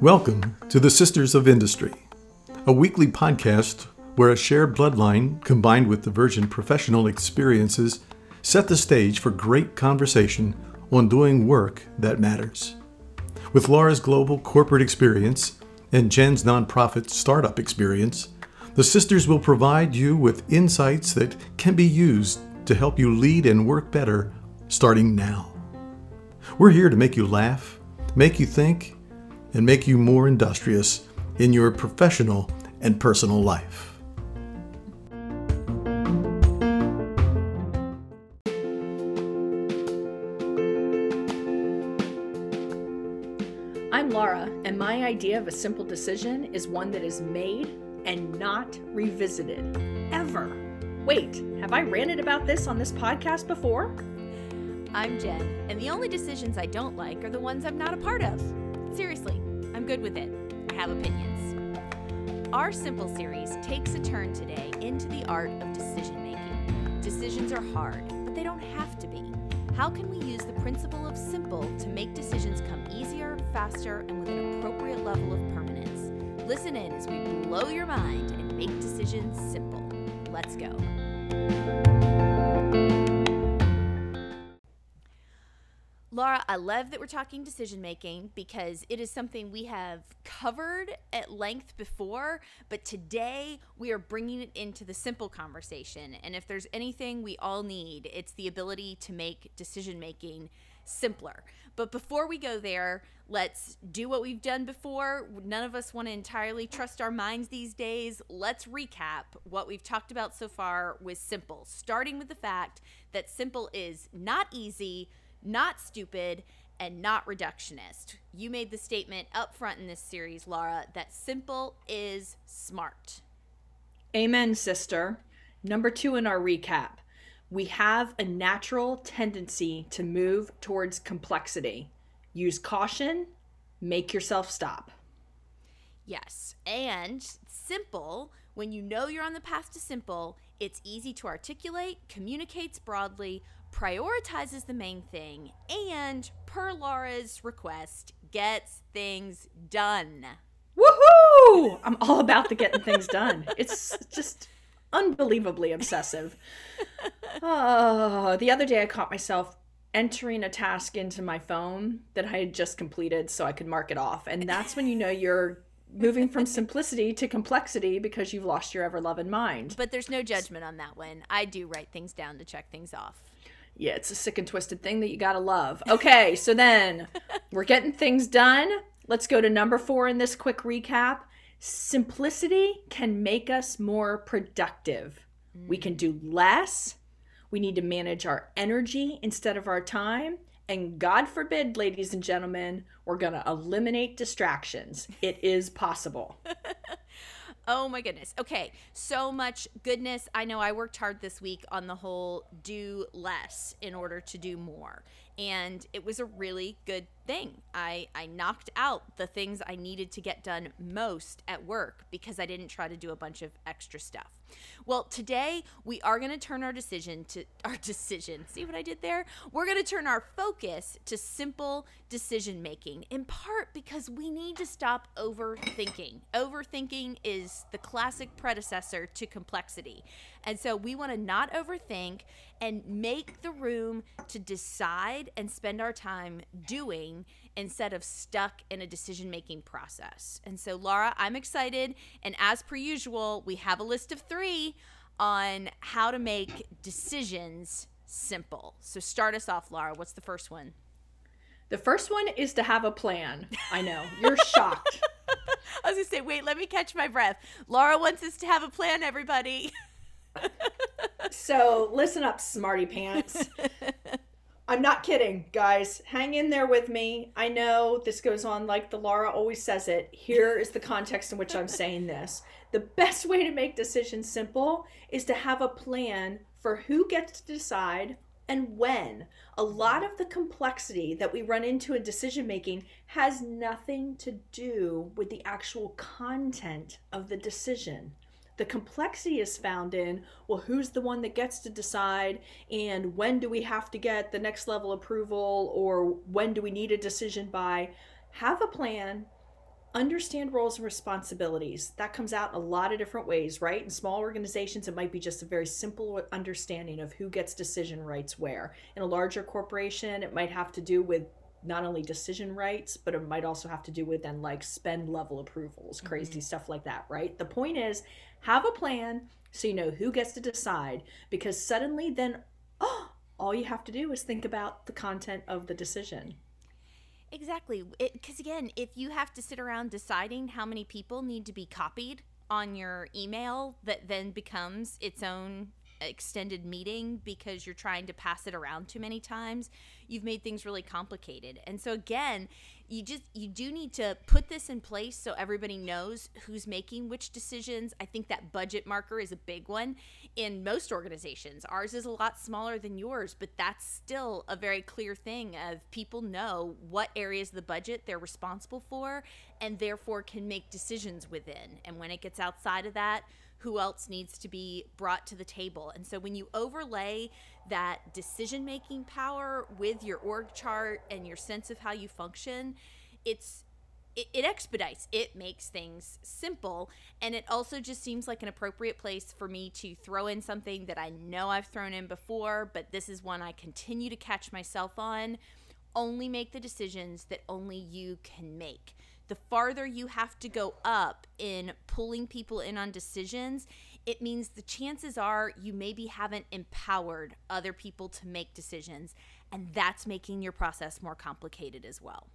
Welcome to the Sisters of Industry, a weekly podcast where a shared bloodline combined with divergent professional experiences set the stage for great conversation on doing work that matters. With Laura's global corporate experience and Jen's nonprofit startup experience, the sisters will provide you with insights that can be used to help you lead and work better starting now. We're here to make you laugh, make you think, and make you more industrious in your professional and personal life. I'm Laura, and my idea of a simple decision is one that is made and not revisited. Ever. Wait, have I ranted about this on this podcast before? I'm Jen, and the only decisions I don't like are the ones I'm not a part of. Seriously, I'm good with it. I have opinions. Our Simple series takes a turn today into the art of decision making. Decisions are hard, but they don't have to be. How can we use the principle of simple to make decisions come easier, faster, and with an appropriate level of permanence? Listen in as we blow your mind and make decisions simple. Let's go. Laura, I love that we're talking decision making because it is something we have covered at length before, but today we are bringing it into the simple conversation. And if there's anything we all need, it's the ability to make decision making simpler. But before we go there, let's do what we've done before. None of us want to entirely trust our minds these days. Let's recap what we've talked about so far with simple, starting with the fact that simple is not easy not stupid, and not reductionist. You made the statement up front in this series, Laura, that simple is smart. Amen, sister. Number two in our recap we have a natural tendency to move towards complexity. Use caution, make yourself stop. Yes, and simple, when you know you're on the path to simple, it's easy to articulate, communicates broadly, prioritizes the main thing, and, per Laura's request, gets things done. Woohoo! I'm all about the getting things done. It's just unbelievably obsessive. Oh, the other day I caught myself entering a task into my phone that I had just completed so I could mark it off. And that's when you know you're moving from simplicity to complexity because you've lost your ever loving mind. But there's no judgment on that one. I do write things down to check things off yeah, it's a sick and twisted thing that you gotta love. Okay, so then we're getting things done. Let's go to number four in this quick recap. Simplicity can make us more productive. Mm. We can do less. We need to manage our energy instead of our time. And God forbid, ladies and gentlemen, we're going to eliminate distractions. It is possible. Oh my goodness. Okay, so much goodness. I know I worked hard this week on the whole do less in order to do more. And it was a really good thing. I, I knocked out the things I needed to get done most at work because I didn't try to do a bunch of extra stuff. Well, today we are going to turn our decision to our decision. See what I did there? We're going to turn our focus to simple decision making, in part because we need to stop overthinking. Overthinking is the classic predecessor to complexity. And so we want to not overthink and make the room to decide and spend our time doing instead of stuck in a decision making process. And so, Laura, I'm excited. And as per usual, we have a list of three on how to make decisions simple. So, start us off, Laura. What's the first one? The first one is to have a plan. I know. You're shocked. I was going to say, wait, let me catch my breath. Laura wants us to have a plan, everybody. so, listen up, smarty pants. I'm not kidding, guys. Hang in there with me. I know this goes on like the Laura always says it. Here is the context in which I'm saying this. The best way to make decisions simple is to have a plan for who gets to decide and when. A lot of the complexity that we run into in decision making has nothing to do with the actual content of the decision. The complexity is found in, well, who's the one that gets to decide, and when do we have to get the next level approval, or when do we need a decision by? Have a plan, understand roles and responsibilities. That comes out in a lot of different ways, right? In small organizations, it might be just a very simple understanding of who gets decision rights where. In a larger corporation, it might have to do with not only decision rights, but it might also have to do with then like spend level approvals, crazy mm-hmm. stuff like that, right? The point is have a plan so you know who gets to decide because suddenly then oh, all you have to do is think about the content of the decision. Exactly. Because again, if you have to sit around deciding how many people need to be copied on your email, that then becomes its own extended meeting because you're trying to pass it around too many times, you've made things really complicated. And so again, you just you do need to put this in place so everybody knows who's making which decisions. I think that budget marker is a big one in most organizations. Ours is a lot smaller than yours, but that's still a very clear thing of people know what areas of the budget they're responsible for and therefore can make decisions within. And when it gets outside of that, who else needs to be brought to the table. And so when you overlay that decision making power with your org chart and your sense of how you function, it's it, it, expedites it makes things simple and it also just seems like an appropriate place for me to throw in something that i know i've thrown in before but this is one i continue to catch myself on only make the decisions that only you can make the farther you have to go up in pulling people in on decisions, it means the chances are you maybe haven't empowered other people to make decisions. And that's making your process more complicated as well.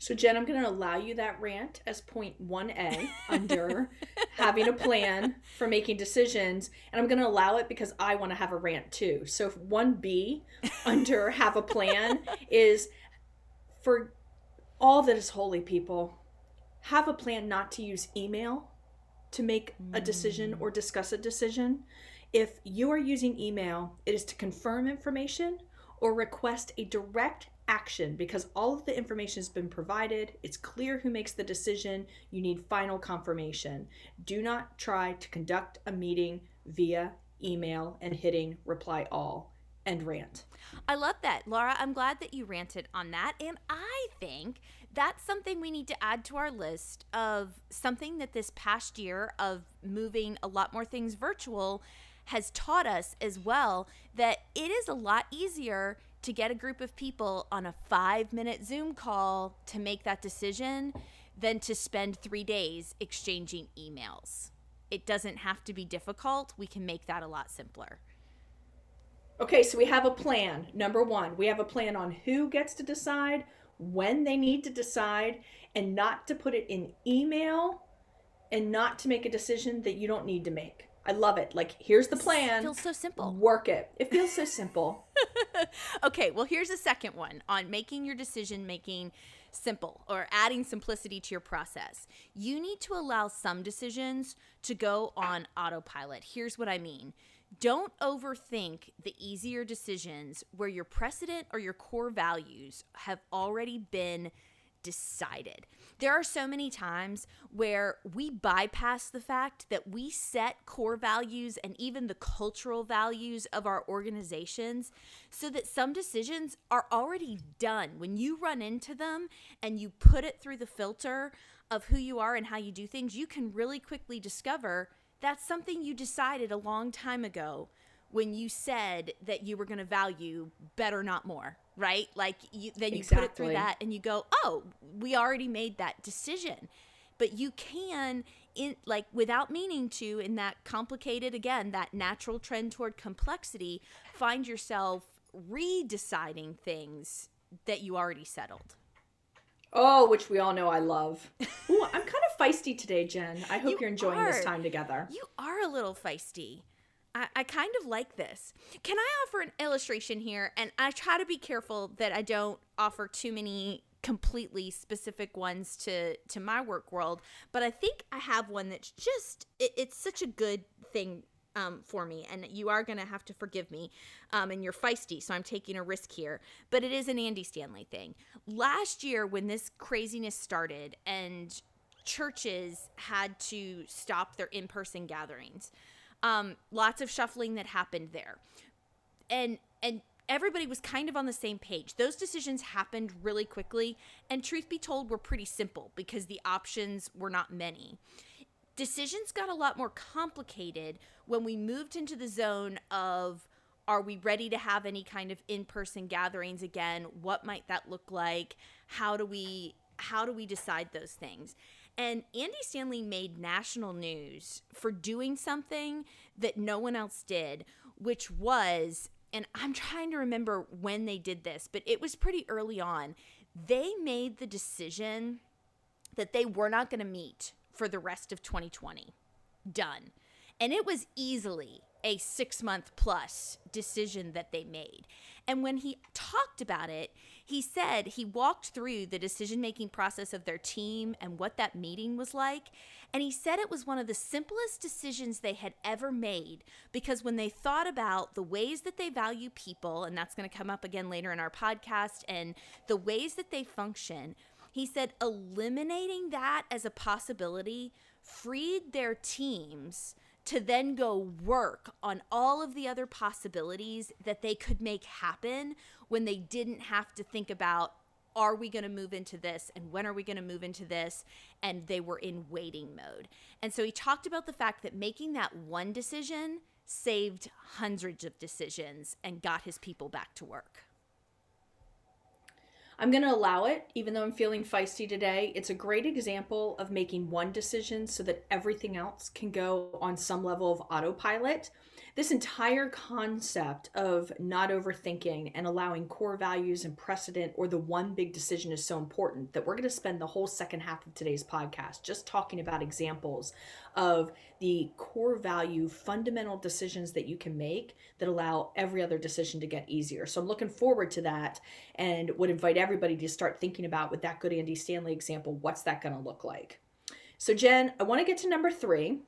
So, Jen, I'm going to allow you that rant as point 1A under having a plan for making decisions. And I'm going to allow it because I want to have a rant too. So, 1B under have a plan is for all that is holy, people, have a plan not to use email to make a decision or discuss a decision. If you are using email, it is to confirm information or request a direct action because all of the information has been provided. It's clear who makes the decision. You need final confirmation. Do not try to conduct a meeting via email and hitting reply all and rant. I love that. Laura, I'm glad that you ranted on that. And I think that's something we need to add to our list of something that this past year of moving a lot more things virtual has taught us as well that it is a lot easier to get a group of people on a five minute Zoom call to make that decision than to spend three days exchanging emails. It doesn't have to be difficult. We can make that a lot simpler. Okay, so we have a plan. Number one, we have a plan on who gets to decide, when they need to decide, and not to put it in email and not to make a decision that you don't need to make. I love it. Like, here's the plan. It feels so simple. Work it. It feels so simple. okay, well, here's a second one on making your decision making simple or adding simplicity to your process. You need to allow some decisions to go on autopilot. Here's what I mean don't overthink the easier decisions where your precedent or your core values have already been decided. There are so many times where we bypass the fact that we set core values and even the cultural values of our organizations so that some decisions are already done. When you run into them and you put it through the filter of who you are and how you do things, you can really quickly discover that's something you decided a long time ago when you said that you were going to value better not more right like you, then you exactly. put it through that and you go oh we already made that decision but you can in like without meaning to in that complicated again that natural trend toward complexity find yourself redeciding things that you already settled Oh, which we all know I love. Ooh, I'm kind of feisty today, Jen. I hope you are enjoying are. this time together. You are a little feisty. I, I kind of like this. Can I offer an illustration here? And I try to be careful that I don't offer too many completely specific ones to to my work world but i think i have one that's just it, it's such a good thing um, for me, and you are going to have to forgive me. Um, and you're feisty, so I'm taking a risk here. But it is an Andy Stanley thing. Last year, when this craziness started, and churches had to stop their in person gatherings. Um, lots of shuffling that happened there. And, and, Everybody was kind of on the same page. Those decisions happened really quickly, and truth be told, were pretty simple because the options were not many decisions got a lot more complicated when we moved into the zone of are we ready to have any kind of in-person gatherings again what might that look like how do we how do we decide those things and Andy Stanley made national news for doing something that no one else did which was and I'm trying to remember when they did this but it was pretty early on they made the decision that they were not going to meet for the rest of 2020. Done. And it was easily a six month plus decision that they made. And when he talked about it, he said he walked through the decision making process of their team and what that meeting was like. And he said it was one of the simplest decisions they had ever made because when they thought about the ways that they value people, and that's going to come up again later in our podcast, and the ways that they function, he said eliminating that as a possibility freed their teams to then go work on all of the other possibilities that they could make happen when they didn't have to think about are we going to move into this and when are we going to move into this and they were in waiting mode and so he talked about the fact that making that one decision saved hundreds of decisions and got his people back to work I'm going to allow it, even though I'm feeling feisty today. It's a great example of making one decision so that everything else can go on some level of autopilot. This entire concept of not overthinking and allowing core values and precedent or the one big decision is so important that we're going to spend the whole second half of today's podcast just talking about examples of the core value fundamental decisions that you can make that allow every other decision to get easier. So I'm looking forward to that and would invite everybody to start thinking about with that good Andy Stanley example, what's that going to look like? So Jen, I want to get to number 3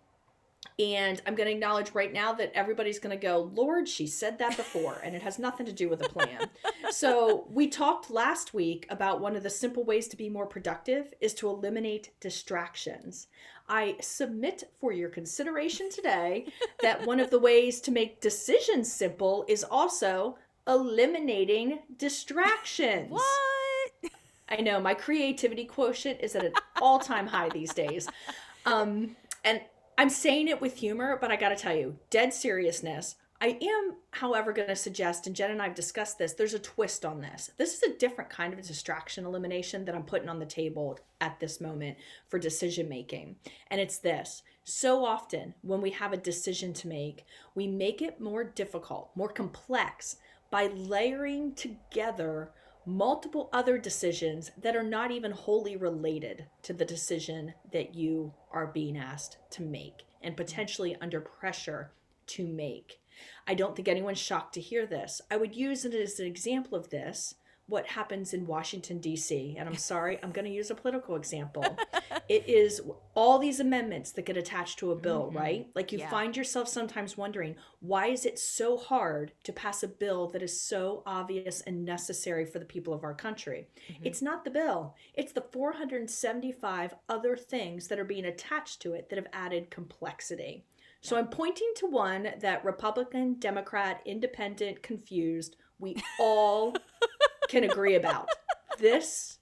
and I'm going to acknowledge right now that everybody's going to go, Lord, she said that before, and it has nothing to do with a plan. so, we talked last week about one of the simple ways to be more productive is to eliminate distractions. I submit for your consideration today that one of the ways to make decisions simple is also eliminating distractions. What? I know my creativity quotient is at an all time high these days. Um, and I'm saying it with humor, but I got to tell you, dead seriousness. I am, however, going to suggest, and Jen and I have discussed this, there's a twist on this. This is a different kind of distraction elimination that I'm putting on the table at this moment for decision making. And it's this so often when we have a decision to make, we make it more difficult, more complex by layering together multiple other decisions that are not even wholly related to the decision that you are being asked to make and potentially under pressure to make. I don't think anyone's shocked to hear this. I would use it as an example of this what happens in Washington, D.C. And I'm sorry, I'm going to use a political example. it is all these amendments that get attached to a bill, mm-hmm. right? Like you yeah. find yourself sometimes wondering, why is it so hard to pass a bill that is so obvious and necessary for the people of our country? Mm-hmm. It's not the bill, it's the 475 other things that are being attached to it that have added complexity. So I'm pointing to one that Republican, Democrat, Independent, confused, we all can agree about. This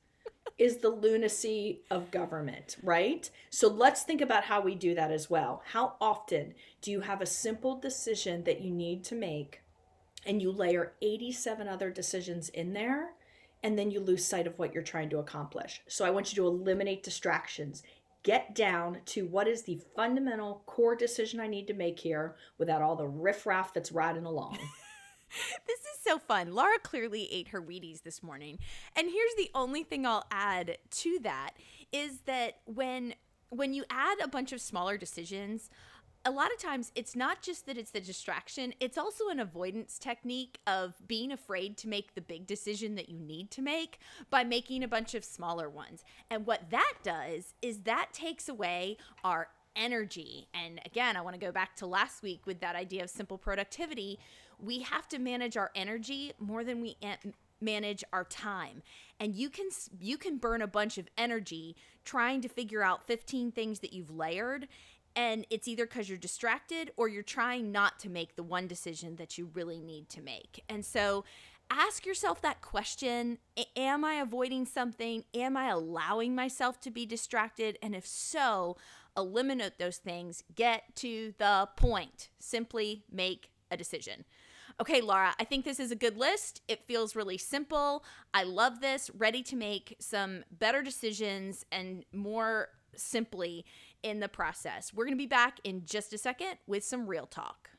is the lunacy of government, right? So let's think about how we do that as well. How often do you have a simple decision that you need to make and you layer 87 other decisions in there and then you lose sight of what you're trying to accomplish? So I want you to eliminate distractions. Get down to what is the fundamental core decision I need to make here without all the riffraff that's riding along. this is so fun. Laura clearly ate her Wheaties this morning. And here's the only thing I'll add to that is that when when you add a bunch of smaller decisions, a lot of times it's not just that it's the distraction, it's also an avoidance technique of being afraid to make the big decision that you need to make by making a bunch of smaller ones. And what that does is that takes away our energy. And again, I want to go back to last week with that idea of simple productivity we have to manage our energy more than we manage our time. And you can you can burn a bunch of energy trying to figure out 15 things that you've layered and it's either cuz you're distracted or you're trying not to make the one decision that you really need to make. And so ask yourself that question Am I avoiding something? Am I allowing myself to be distracted? And if so, eliminate those things. Get to the point. Simply make a decision. Okay, Laura, I think this is a good list. It feels really simple. I love this. Ready to make some better decisions and more simply in the process. We're going to be back in just a second with some real talk.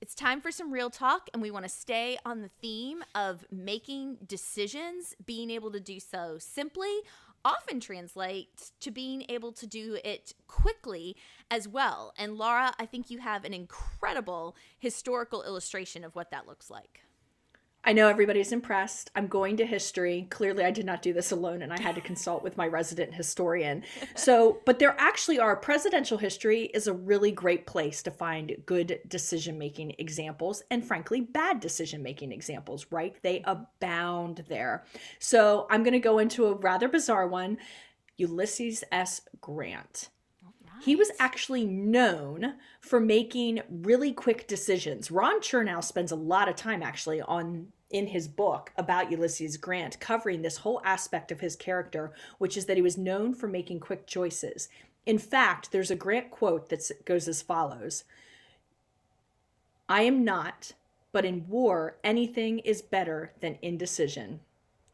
It's time for some real talk, and we want to stay on the theme of making decisions, being able to do so simply often translates to being able to do it quickly as well. And Laura, I think you have an incredible historical illustration of what that looks like. I know everybody's impressed. I'm going to history. Clearly, I did not do this alone and I had to consult with my resident historian. So, but there actually are presidential history is a really great place to find good decision making examples and, frankly, bad decision making examples, right? They abound there. So, I'm going to go into a rather bizarre one Ulysses S. Grant. He was actually known for making really quick decisions. Ron Chernow spends a lot of time actually on in his book about Ulysses Grant, covering this whole aspect of his character, which is that he was known for making quick choices. In fact, there's a Grant quote that goes as follows I am not, but in war, anything is better than indecision.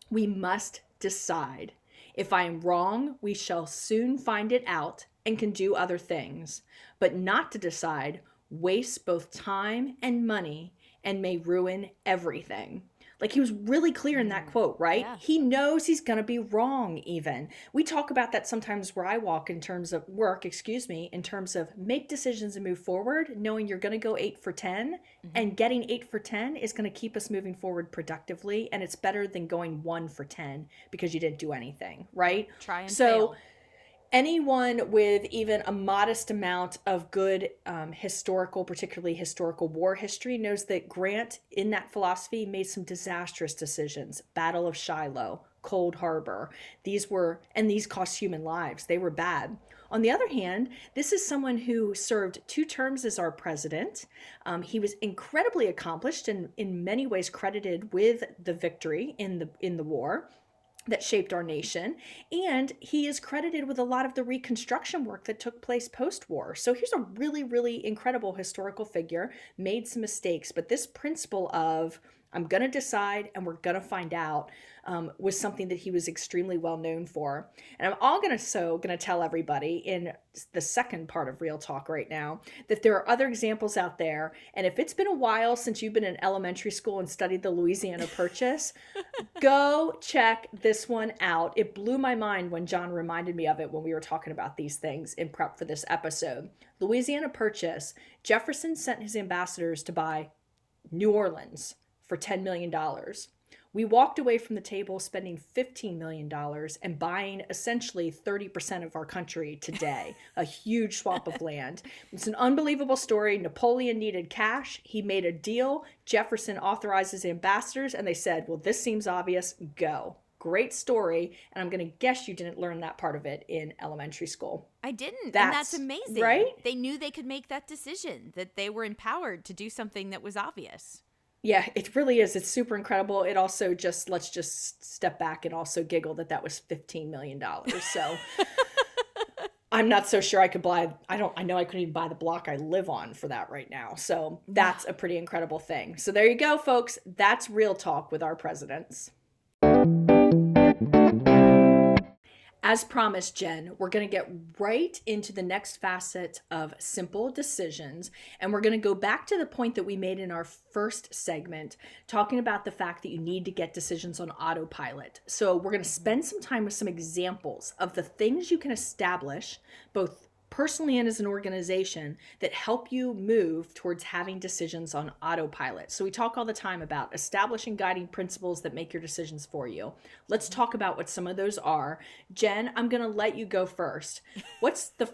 We must decide. If I am wrong, we shall soon find it out and can do other things. But not to decide wastes both time and money and may ruin everything. Like he was really clear in that mm, quote, right? Yeah. He knows he's going to be wrong, even. We talk about that sometimes where I walk in terms of work, excuse me, in terms of make decisions and move forward, knowing you're going to go eight for 10. Mm-hmm. And getting eight for 10 is going to keep us moving forward productively. And it's better than going one for 10 because you didn't do anything, right? Try and so, fail anyone with even a modest amount of good um, historical, particularly historical war history, knows that Grant, in that philosophy, made some disastrous decisions. Battle of Shiloh, Cold Harbor. These were, and these cost human lives. They were bad. On the other hand, this is someone who served two terms as our president. Um, he was incredibly accomplished and in many ways credited with the victory in the in the war that shaped our nation. And he is credited with a lot of the reconstruction work that took place post war. So here's a really, really incredible historical figure, made some mistakes, but this principle of I'm going to decide and we're going to find out um, was something that he was extremely well known for. And I'm all going to so going to tell everybody in the second part of Real Talk right now that there are other examples out there. And if it's been a while since you've been in elementary school and studied the Louisiana Purchase, go check this one out. It blew my mind when John reminded me of it when we were talking about these things in prep for this episode. Louisiana Purchase, Jefferson sent his ambassadors to buy New Orleans for $10 million. We walked away from the table spending $15 million and buying essentially 30% of our country today, a huge swap of land. It's an unbelievable story. Napoleon needed cash. He made a deal. Jefferson authorizes ambassadors, and they said, Well, this seems obvious. Go. Great story. And I'm going to guess you didn't learn that part of it in elementary school. I didn't. That's, and that's amazing. Right? They knew they could make that decision, that they were empowered to do something that was obvious yeah, it really is. It's super incredible. It also just let's just step back and also giggle that that was fifteen million dollars. So I'm not so sure I could buy. I don't. I know I couldn't even buy the block I live on for that right now. So that's a pretty incredible thing. So there you go, folks. That's real talk with our presidents. As promised, Jen, we're going to get right into the next facet of simple decisions. And we're going to go back to the point that we made in our first segment, talking about the fact that you need to get decisions on autopilot. So, we're going to spend some time with some examples of the things you can establish, both personally and as an organization that help you move towards having decisions on autopilot. So we talk all the time about establishing guiding principles that make your decisions for you. Let's talk about what some of those are. Jen, I'm going to let you go first. What's the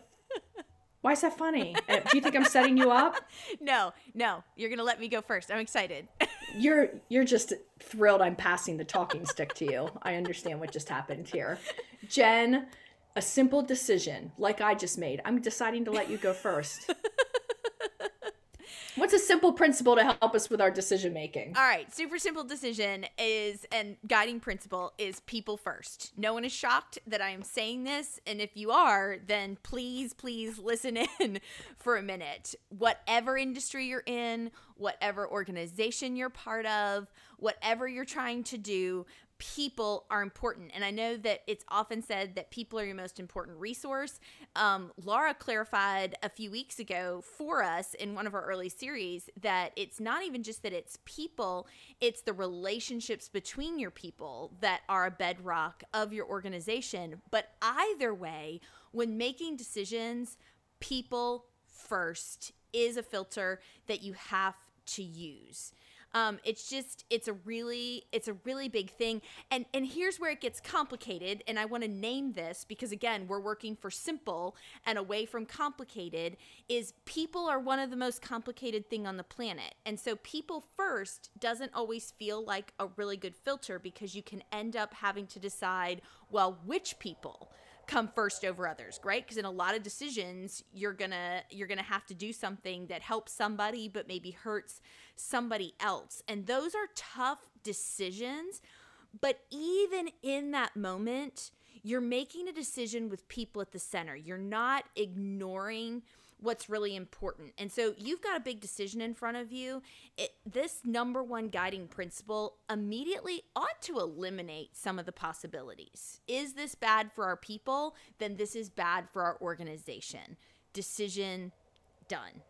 Why is that funny? Uh, Do you think I'm setting you up? No, no, you're gonna let me go first. I'm excited. You're you're just thrilled I'm passing the talking stick to you. I understand what just happened here. Jen, a simple decision like I just made. I'm deciding to let you go first. What's a simple principle to help us with our decision making? All right, super simple decision is and guiding principle is people first. No one is shocked that I am saying this, and if you are, then please, please listen in for a minute. Whatever industry you're in, whatever organization you're part of, whatever you're trying to do, people are important. And I know that it's often said that people are your most important resource. Um, Laura clarified a few weeks ago for us in one of our early series that it's not even just that it's people, it's the relationships between your people that are a bedrock of your organization. But either way, when making decisions, people first is a filter that you have to use. Um, it's just it's a really it's a really big thing. And and here's where it gets complicated and i want to name this because again we're working for simple and away from complicated is people are one of the most complicated thing on the planet. And so people first doesn't always feel like a really good filter because you can end up having to decide well which people come first over others right? Because in a lot of decisions you're gonna you're gonna have to do something that helps somebody but maybe hurts somebody else. And those are tough decisions but even in that moment you're making a decision with people at the center. You're not ignoring what's really important. And so you've got a big decision in front of you. It, this number one guiding principle immediately ought to eliminate some of the possibilities. Is this bad for our people? Then this is bad for our organization. Decision done.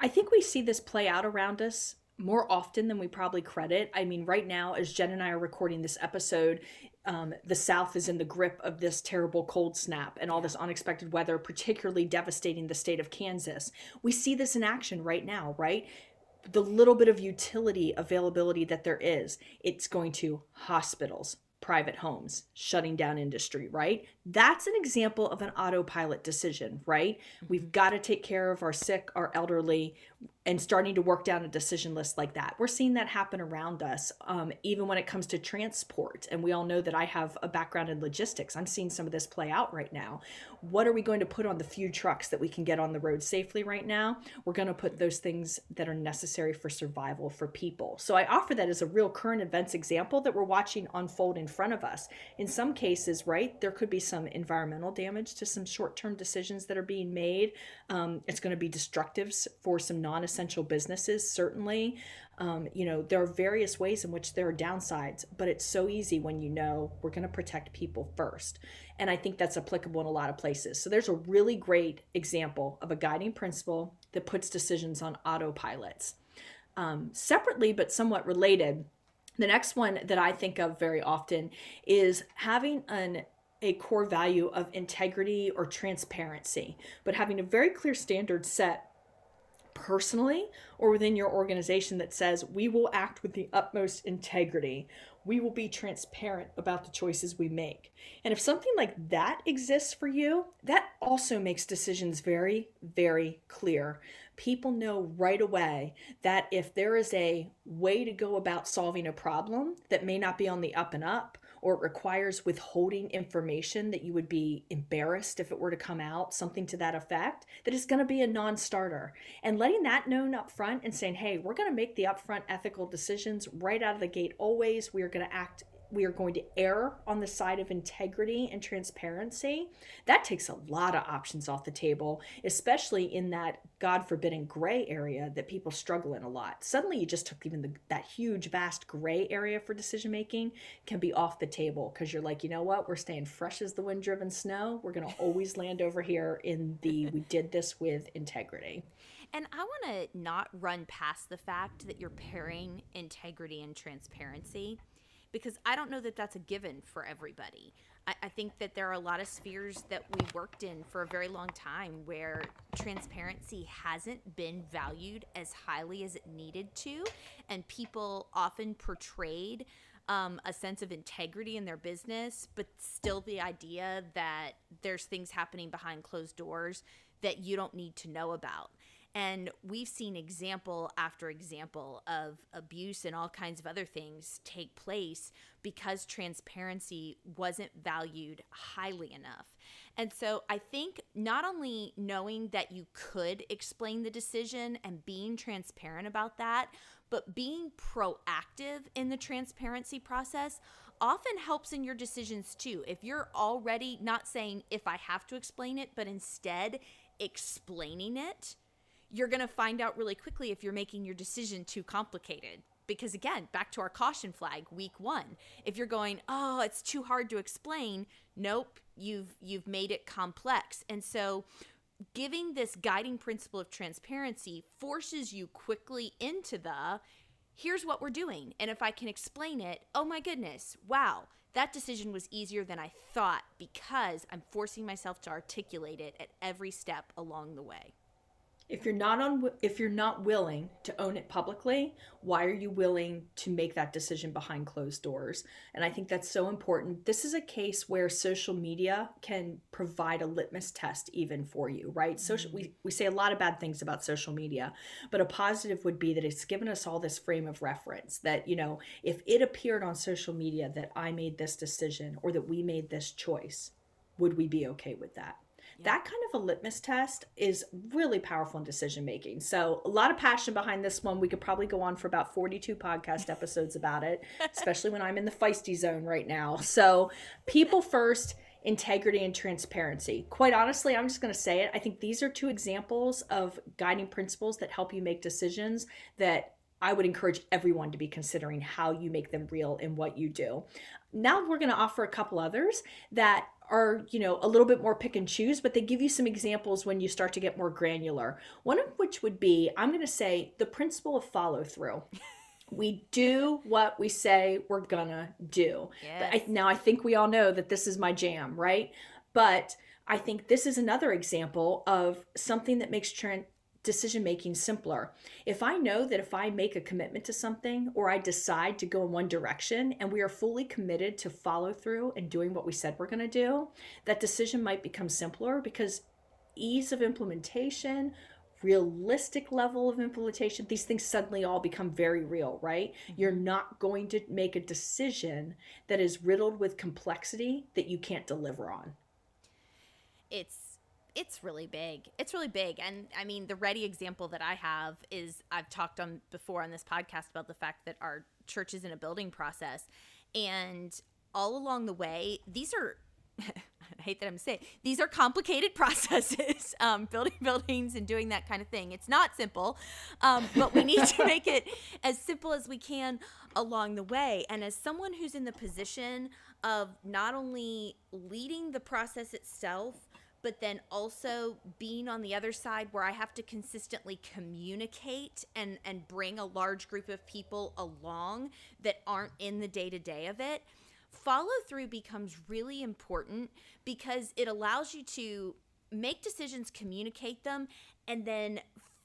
I think we see this play out around us more often than we probably credit. I mean, right now, as Jen and I are recording this episode, um, the South is in the grip of this terrible cold snap and all this unexpected weather, particularly devastating the state of Kansas. We see this in action right now, right? The little bit of utility availability that there is, it's going to hospitals, private homes, shutting down industry, right? That's an example of an autopilot decision, right? Mm-hmm. We've got to take care of our sick, our elderly, and starting to work down a decision list like that. We're seeing that happen around us, um, even when it comes to transport. And we all know that I have a background in logistics. I'm seeing some of this play out right now. What are we going to put on the few trucks that we can get on the road safely right now? We're going to put those things that are necessary for survival for people. So I offer that as a real current events example that we're watching unfold in front of us. In some cases, right, there could be some environmental damage to some short term decisions that are being made. Um, it's going to be destructive for some non essential businesses, certainly. Um, you know, there are various ways in which there are downsides, but it's so easy when you know we're going to protect people first. And I think that's applicable in a lot of places. So there's a really great example of a guiding principle that puts decisions on autopilots. Um, separately, but somewhat related, the next one that I think of very often is having an a core value of integrity or transparency, but having a very clear standard set personally or within your organization that says we will act with the utmost integrity. We will be transparent about the choices we make. And if something like that exists for you, that also makes decisions very, very clear. People know right away that if there is a way to go about solving a problem that may not be on the up and up, or it requires withholding information that you would be embarrassed if it were to come out, something to that effect, that is going to be a non starter. And letting that known up front and saying, hey, we're going to make the upfront ethical decisions right out of the gate always. We are going to act we are going to err on the side of integrity and transparency, that takes a lot of options off the table, especially in that God forbidden gray area that people struggle in a lot. Suddenly, you just took even the, that huge, vast gray area for decision making can be off the table because you're like, you know what? We're staying fresh as the wind driven snow. We're going to always land over here in the we did this with integrity. And I want to not run past the fact that you're pairing integrity and transparency because I don't know that that's a given for everybody. I, I, think that there are a lot of spheres that we worked in for a very long time where transparency hasn't been valued as highly as it needed to, and people often portrayed um, a sense of integrity in their business, but still the idea that there's things happening behind closed doors that you don't need to know about. And we've seen example after example of abuse and all kinds of other things take place because transparency wasn't valued highly enough. And so I think not only knowing that you could explain the decision and being transparent about that, but being proactive in the transparency process often helps in your decisions too. If you're already not saying if I have to explain it, but instead explaining it you're going to find out really quickly if you're making your decision too complicated. Because again, back to our caution flag, week one. If you're going, oh, it's too hard to explain, nope, you've you've made it complex. And so giving this guiding principle of transparency forces you quickly into the here's what we're doing. And if I can explain it, oh my goodness, wow, that decision was easier than I thought because I'm forcing myself to articulate it at every step along the way if you're not on if you're not willing to own it publicly why are you willing to make that decision behind closed doors? And i think that's so important. This is a case where social media can provide a litmus test even for you right? Social mm-hmm. we, we say a lot of bad things about social media but a positive would be that it's given us all this frame of reference that you know if it appeared on social media that i made this decision or that we made this choice would we be okay with that that kind of a litmus test is really powerful in decision making. So, a lot of passion behind this one. We could probably go on for about 42 podcast episodes about it, especially when I'm in the feisty zone right now. So, people first, integrity and transparency. Quite honestly, I'm just going to say it. I think these are two examples of guiding principles that help you make decisions that I would encourage everyone to be considering how you make them real in what you do. Now we're going to offer a couple others that are, you know, a little bit more pick and choose, but they give you some examples when you start to get more granular. One of which would be I'm going to say the principle of follow through. we do what we say we're gonna do. Yes. I, now I think we all know that this is my jam, right? But I think this is another example of something that makes tra- decision making simpler. If I know that if I make a commitment to something or I decide to go in one direction and we are fully committed to follow through and doing what we said we're going to do, that decision might become simpler because ease of implementation, realistic level of implementation, these things suddenly all become very real, right? Mm-hmm. You're not going to make a decision that is riddled with complexity that you can't deliver on. It's it's really big. It's really big. And I mean, the ready example that I have is I've talked on before on this podcast about the fact that our church is in a building process. And all along the way, these are I hate that I'm saying these are complicated processes, um, building buildings and doing that kind of thing. It's not simple, um, but we need to make it as simple as we can along the way. And as someone who's in the position of not only leading the process itself, but then also being on the other side where I have to consistently communicate and and bring a large group of people along that aren't in the day-to-day of it. Follow through becomes really important because it allows you to make decisions, communicate them, and then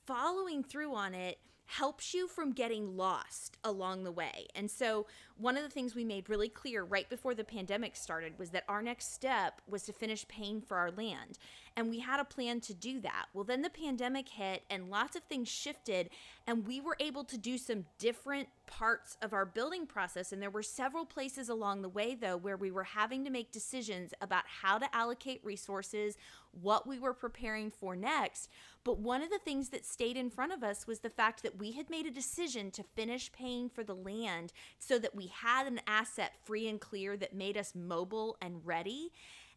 following through on it helps you from getting lost along the way. And so, one of the things we made really clear right before the pandemic started was that our next step was to finish paying for our land. And we had a plan to do that. Well, then the pandemic hit and lots of things shifted, and we were able to do some different parts of our building process. And there were several places along the way, though, where we were having to make decisions about how to allocate resources, what we were preparing for next. But one of the things that stayed in front of us was the fact that we had made a decision to finish paying for the land so that we had an asset free and clear that made us mobile and ready.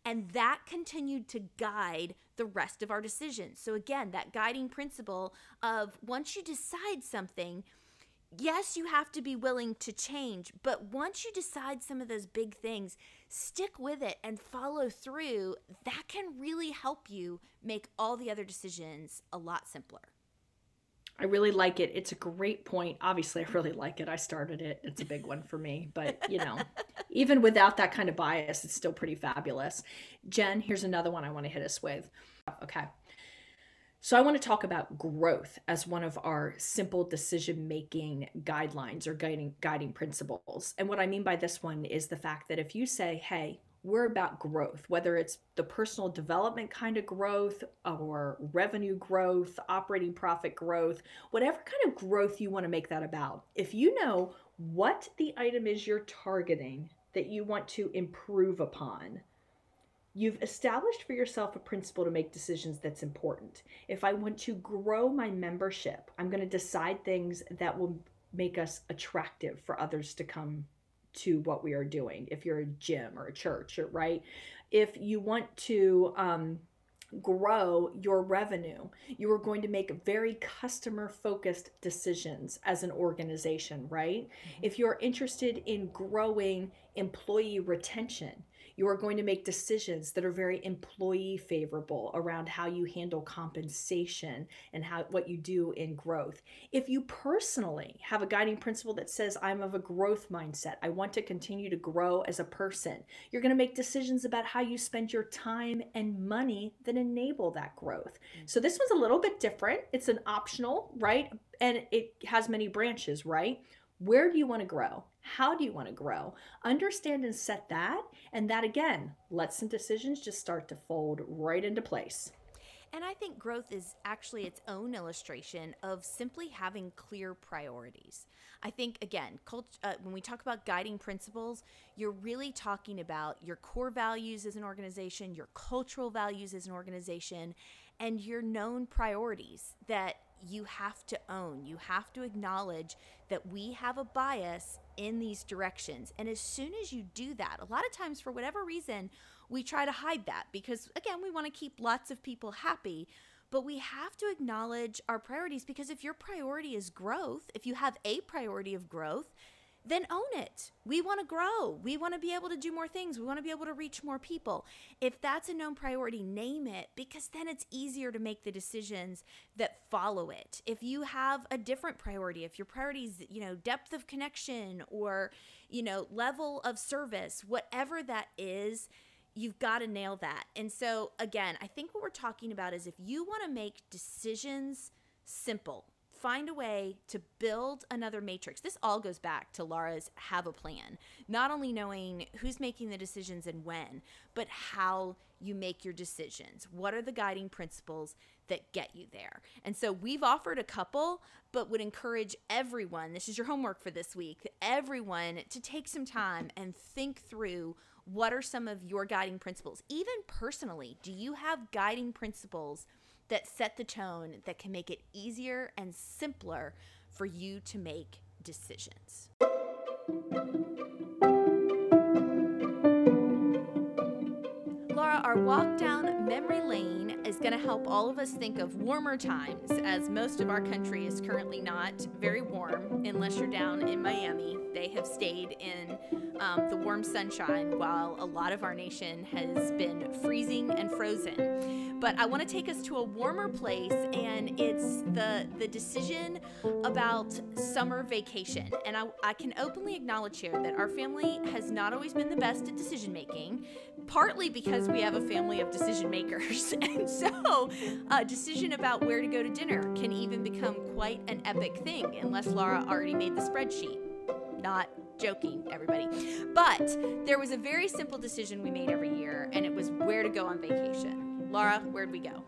And that continued to guide the rest of our decisions. So, again, that guiding principle of once you decide something, yes, you have to be willing to change, but once you decide some of those big things, stick with it and follow through. That can really help you make all the other decisions a lot simpler. I really like it. It's a great point. Obviously, I really like it. I started it. It's a big one for me. But, you know, even without that kind of bias, it's still pretty fabulous. Jen, here's another one I want to hit us with. Okay. So, I want to talk about growth as one of our simple decision making guidelines or guiding, guiding principles. And what I mean by this one is the fact that if you say, hey, we're about growth, whether it's the personal development kind of growth or revenue growth, operating profit growth, whatever kind of growth you want to make that about. If you know what the item is you're targeting that you want to improve upon, you've established for yourself a principle to make decisions that's important. If I want to grow my membership, I'm going to decide things that will make us attractive for others to come to what we are doing if you're a gym or a church or right if you want to um, grow your revenue you are going to make very customer focused decisions as an organization right mm-hmm. if you're interested in growing employee retention you are going to make decisions that are very employee favorable around how you handle compensation and how what you do in growth. If you personally have a guiding principle that says I'm of a growth mindset, I want to continue to grow as a person, you're going to make decisions about how you spend your time and money that enable that growth. Mm. So this one's a little bit different. It's an optional, right? And it has many branches, right? Where do you want to grow? How do you want to grow? Understand and set that. And that again lets some decisions just start to fold right into place. And I think growth is actually its own illustration of simply having clear priorities. I think, again, cult- uh, when we talk about guiding principles, you're really talking about your core values as an organization, your cultural values as an organization, and your known priorities that you have to own. You have to acknowledge that we have a bias in these directions. And as soon as you do that, a lot of times, for whatever reason, we try to hide that because, again, we want to keep lots of people happy. But we have to acknowledge our priorities because if your priority is growth, if you have a priority of growth, then own it. We want to grow. We want to be able to do more things. We want to be able to reach more people. If that's a known priority, name it because then it's easier to make the decisions that follow it. If you have a different priority, if your priority is, you know, depth of connection or, you know, level of service, whatever that is, you've got to nail that. And so, again, I think what we're talking about is if you want to make decisions simple, find a way to build another matrix. This all goes back to Laura's have a plan. Not only knowing who's making the decisions and when, but how you make your decisions. What are the guiding principles that get you there? And so we've offered a couple, but would encourage everyone this is your homework for this week everyone to take some time and think through what are some of your guiding principles. Even personally, do you have guiding principles? that set the tone that can make it easier and simpler for you to make decisions. Our walk down memory lane is going to help all of us think of warmer times, as most of our country is currently not very warm, unless you're down in Miami. They have stayed in um, the warm sunshine while a lot of our nation has been freezing and frozen. But I want to take us to a warmer place, and it's the the decision about summer vacation. And I, I can openly acknowledge here that our family has not always been the best at decision making, partly because we have a family of decision makers, and so a decision about where to go to dinner can even become quite an epic thing unless Laura already made the spreadsheet. Not joking, everybody. But there was a very simple decision we made every year, and it was where to go on vacation. Laura, where'd we go?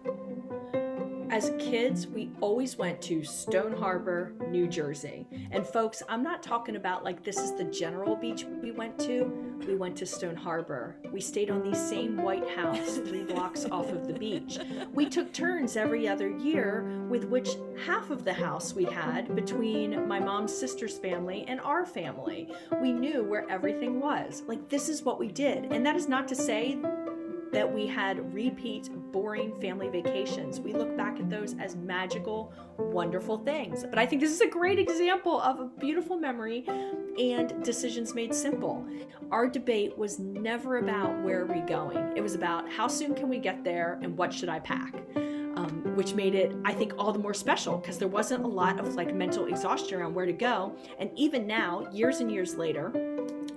As kids, we always went to Stone Harbor, New Jersey. And folks, I'm not talking about like this is the general beach we went to. We went to Stone Harbor. We stayed on the same white house three blocks off of the beach. We took turns every other year, with which half of the house we had between my mom's sister's family and our family. We knew where everything was. Like, this is what we did. And that is not to say that we had repeat boring family vacations. We look back at those as magical, wonderful things. But I think this is a great example of a beautiful memory and decisions made simple. Our debate was never about where are we going, it was about how soon can we get there and what should I pack. Um, which made it, I think, all the more special because there wasn't a lot of like mental exhaustion around where to go. And even now, years and years later,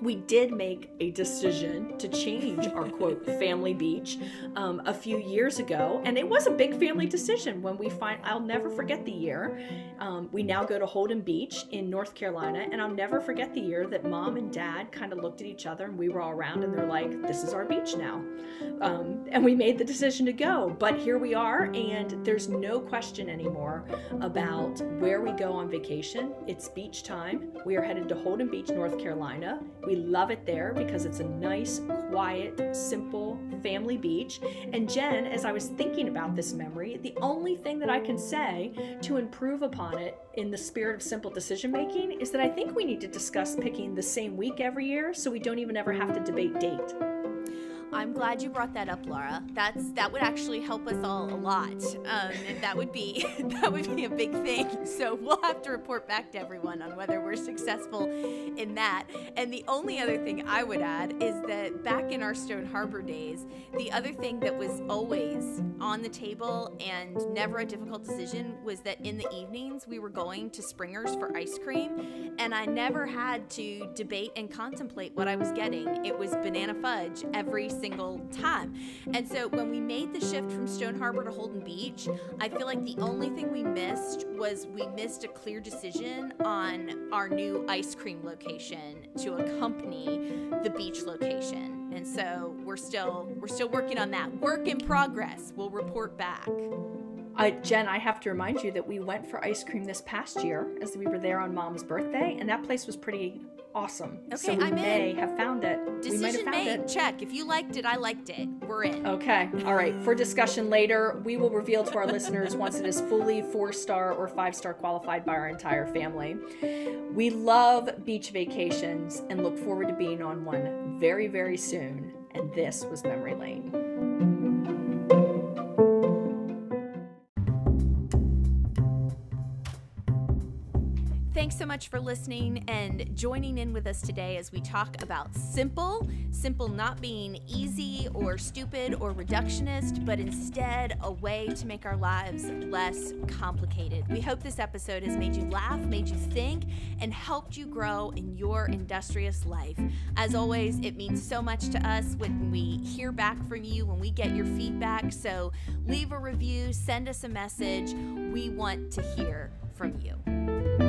we did make a decision to change our quote family beach um, a few years ago and it was a big family decision when we find i'll never forget the year. Um, we now go to holden beach in north carolina and i'll never forget the year that mom and dad kind of looked at each other and we were all around and they're like this is our beach now. Um, and we made the decision to go but here we are and there's no question anymore about where we go on vacation. It's beach time. We are headed to holden beach north carolina we love it there because it's a nice, quiet, simple family beach. And Jen, as I was thinking about this memory, the only thing that I can say to improve upon it in the spirit of simple decision making is that I think we need to discuss picking the same week every year so we don't even ever have to debate date. I'm glad you brought that up, Laura. That's that would actually help us all a lot, um, and that would be that would be a big thing. So we'll have to report back to everyone on whether we're successful in that. And the only other thing I would add is that back in our Stone Harbor days, the other thing that was always on the table and never a difficult decision was that in the evenings we were going to Springer's for ice cream, and I never had to debate and contemplate what I was getting. It was banana fudge every single time. And so when we made the shift from Stone Harbor to Holden Beach, I feel like the only thing we missed was we missed a clear decision on our new ice cream location to accompany the beach location. And so we're still we're still working on that. Work in progress. We'll report back. Uh, Jen, I have to remind you that we went for ice cream this past year as we were there on Mom's birthday, and that place was pretty awesome. Okay, so we I'm may in. have found it. we might have Decision found made. it. Check. If you liked it, I liked it. We're in. Okay. All right. For discussion later, we will reveal to our listeners once it is fully four star or five star qualified by our entire family. We love beach vacations and look forward to being on one very, very soon. And this was Memory Lane. Thanks so much for listening and joining in with us today as we talk about simple, simple not being easy or stupid or reductionist, but instead a way to make our lives less complicated. We hope this episode has made you laugh, made you think, and helped you grow in your industrious life. As always, it means so much to us when we hear back from you, when we get your feedback. So leave a review, send us a message. We want to hear from you.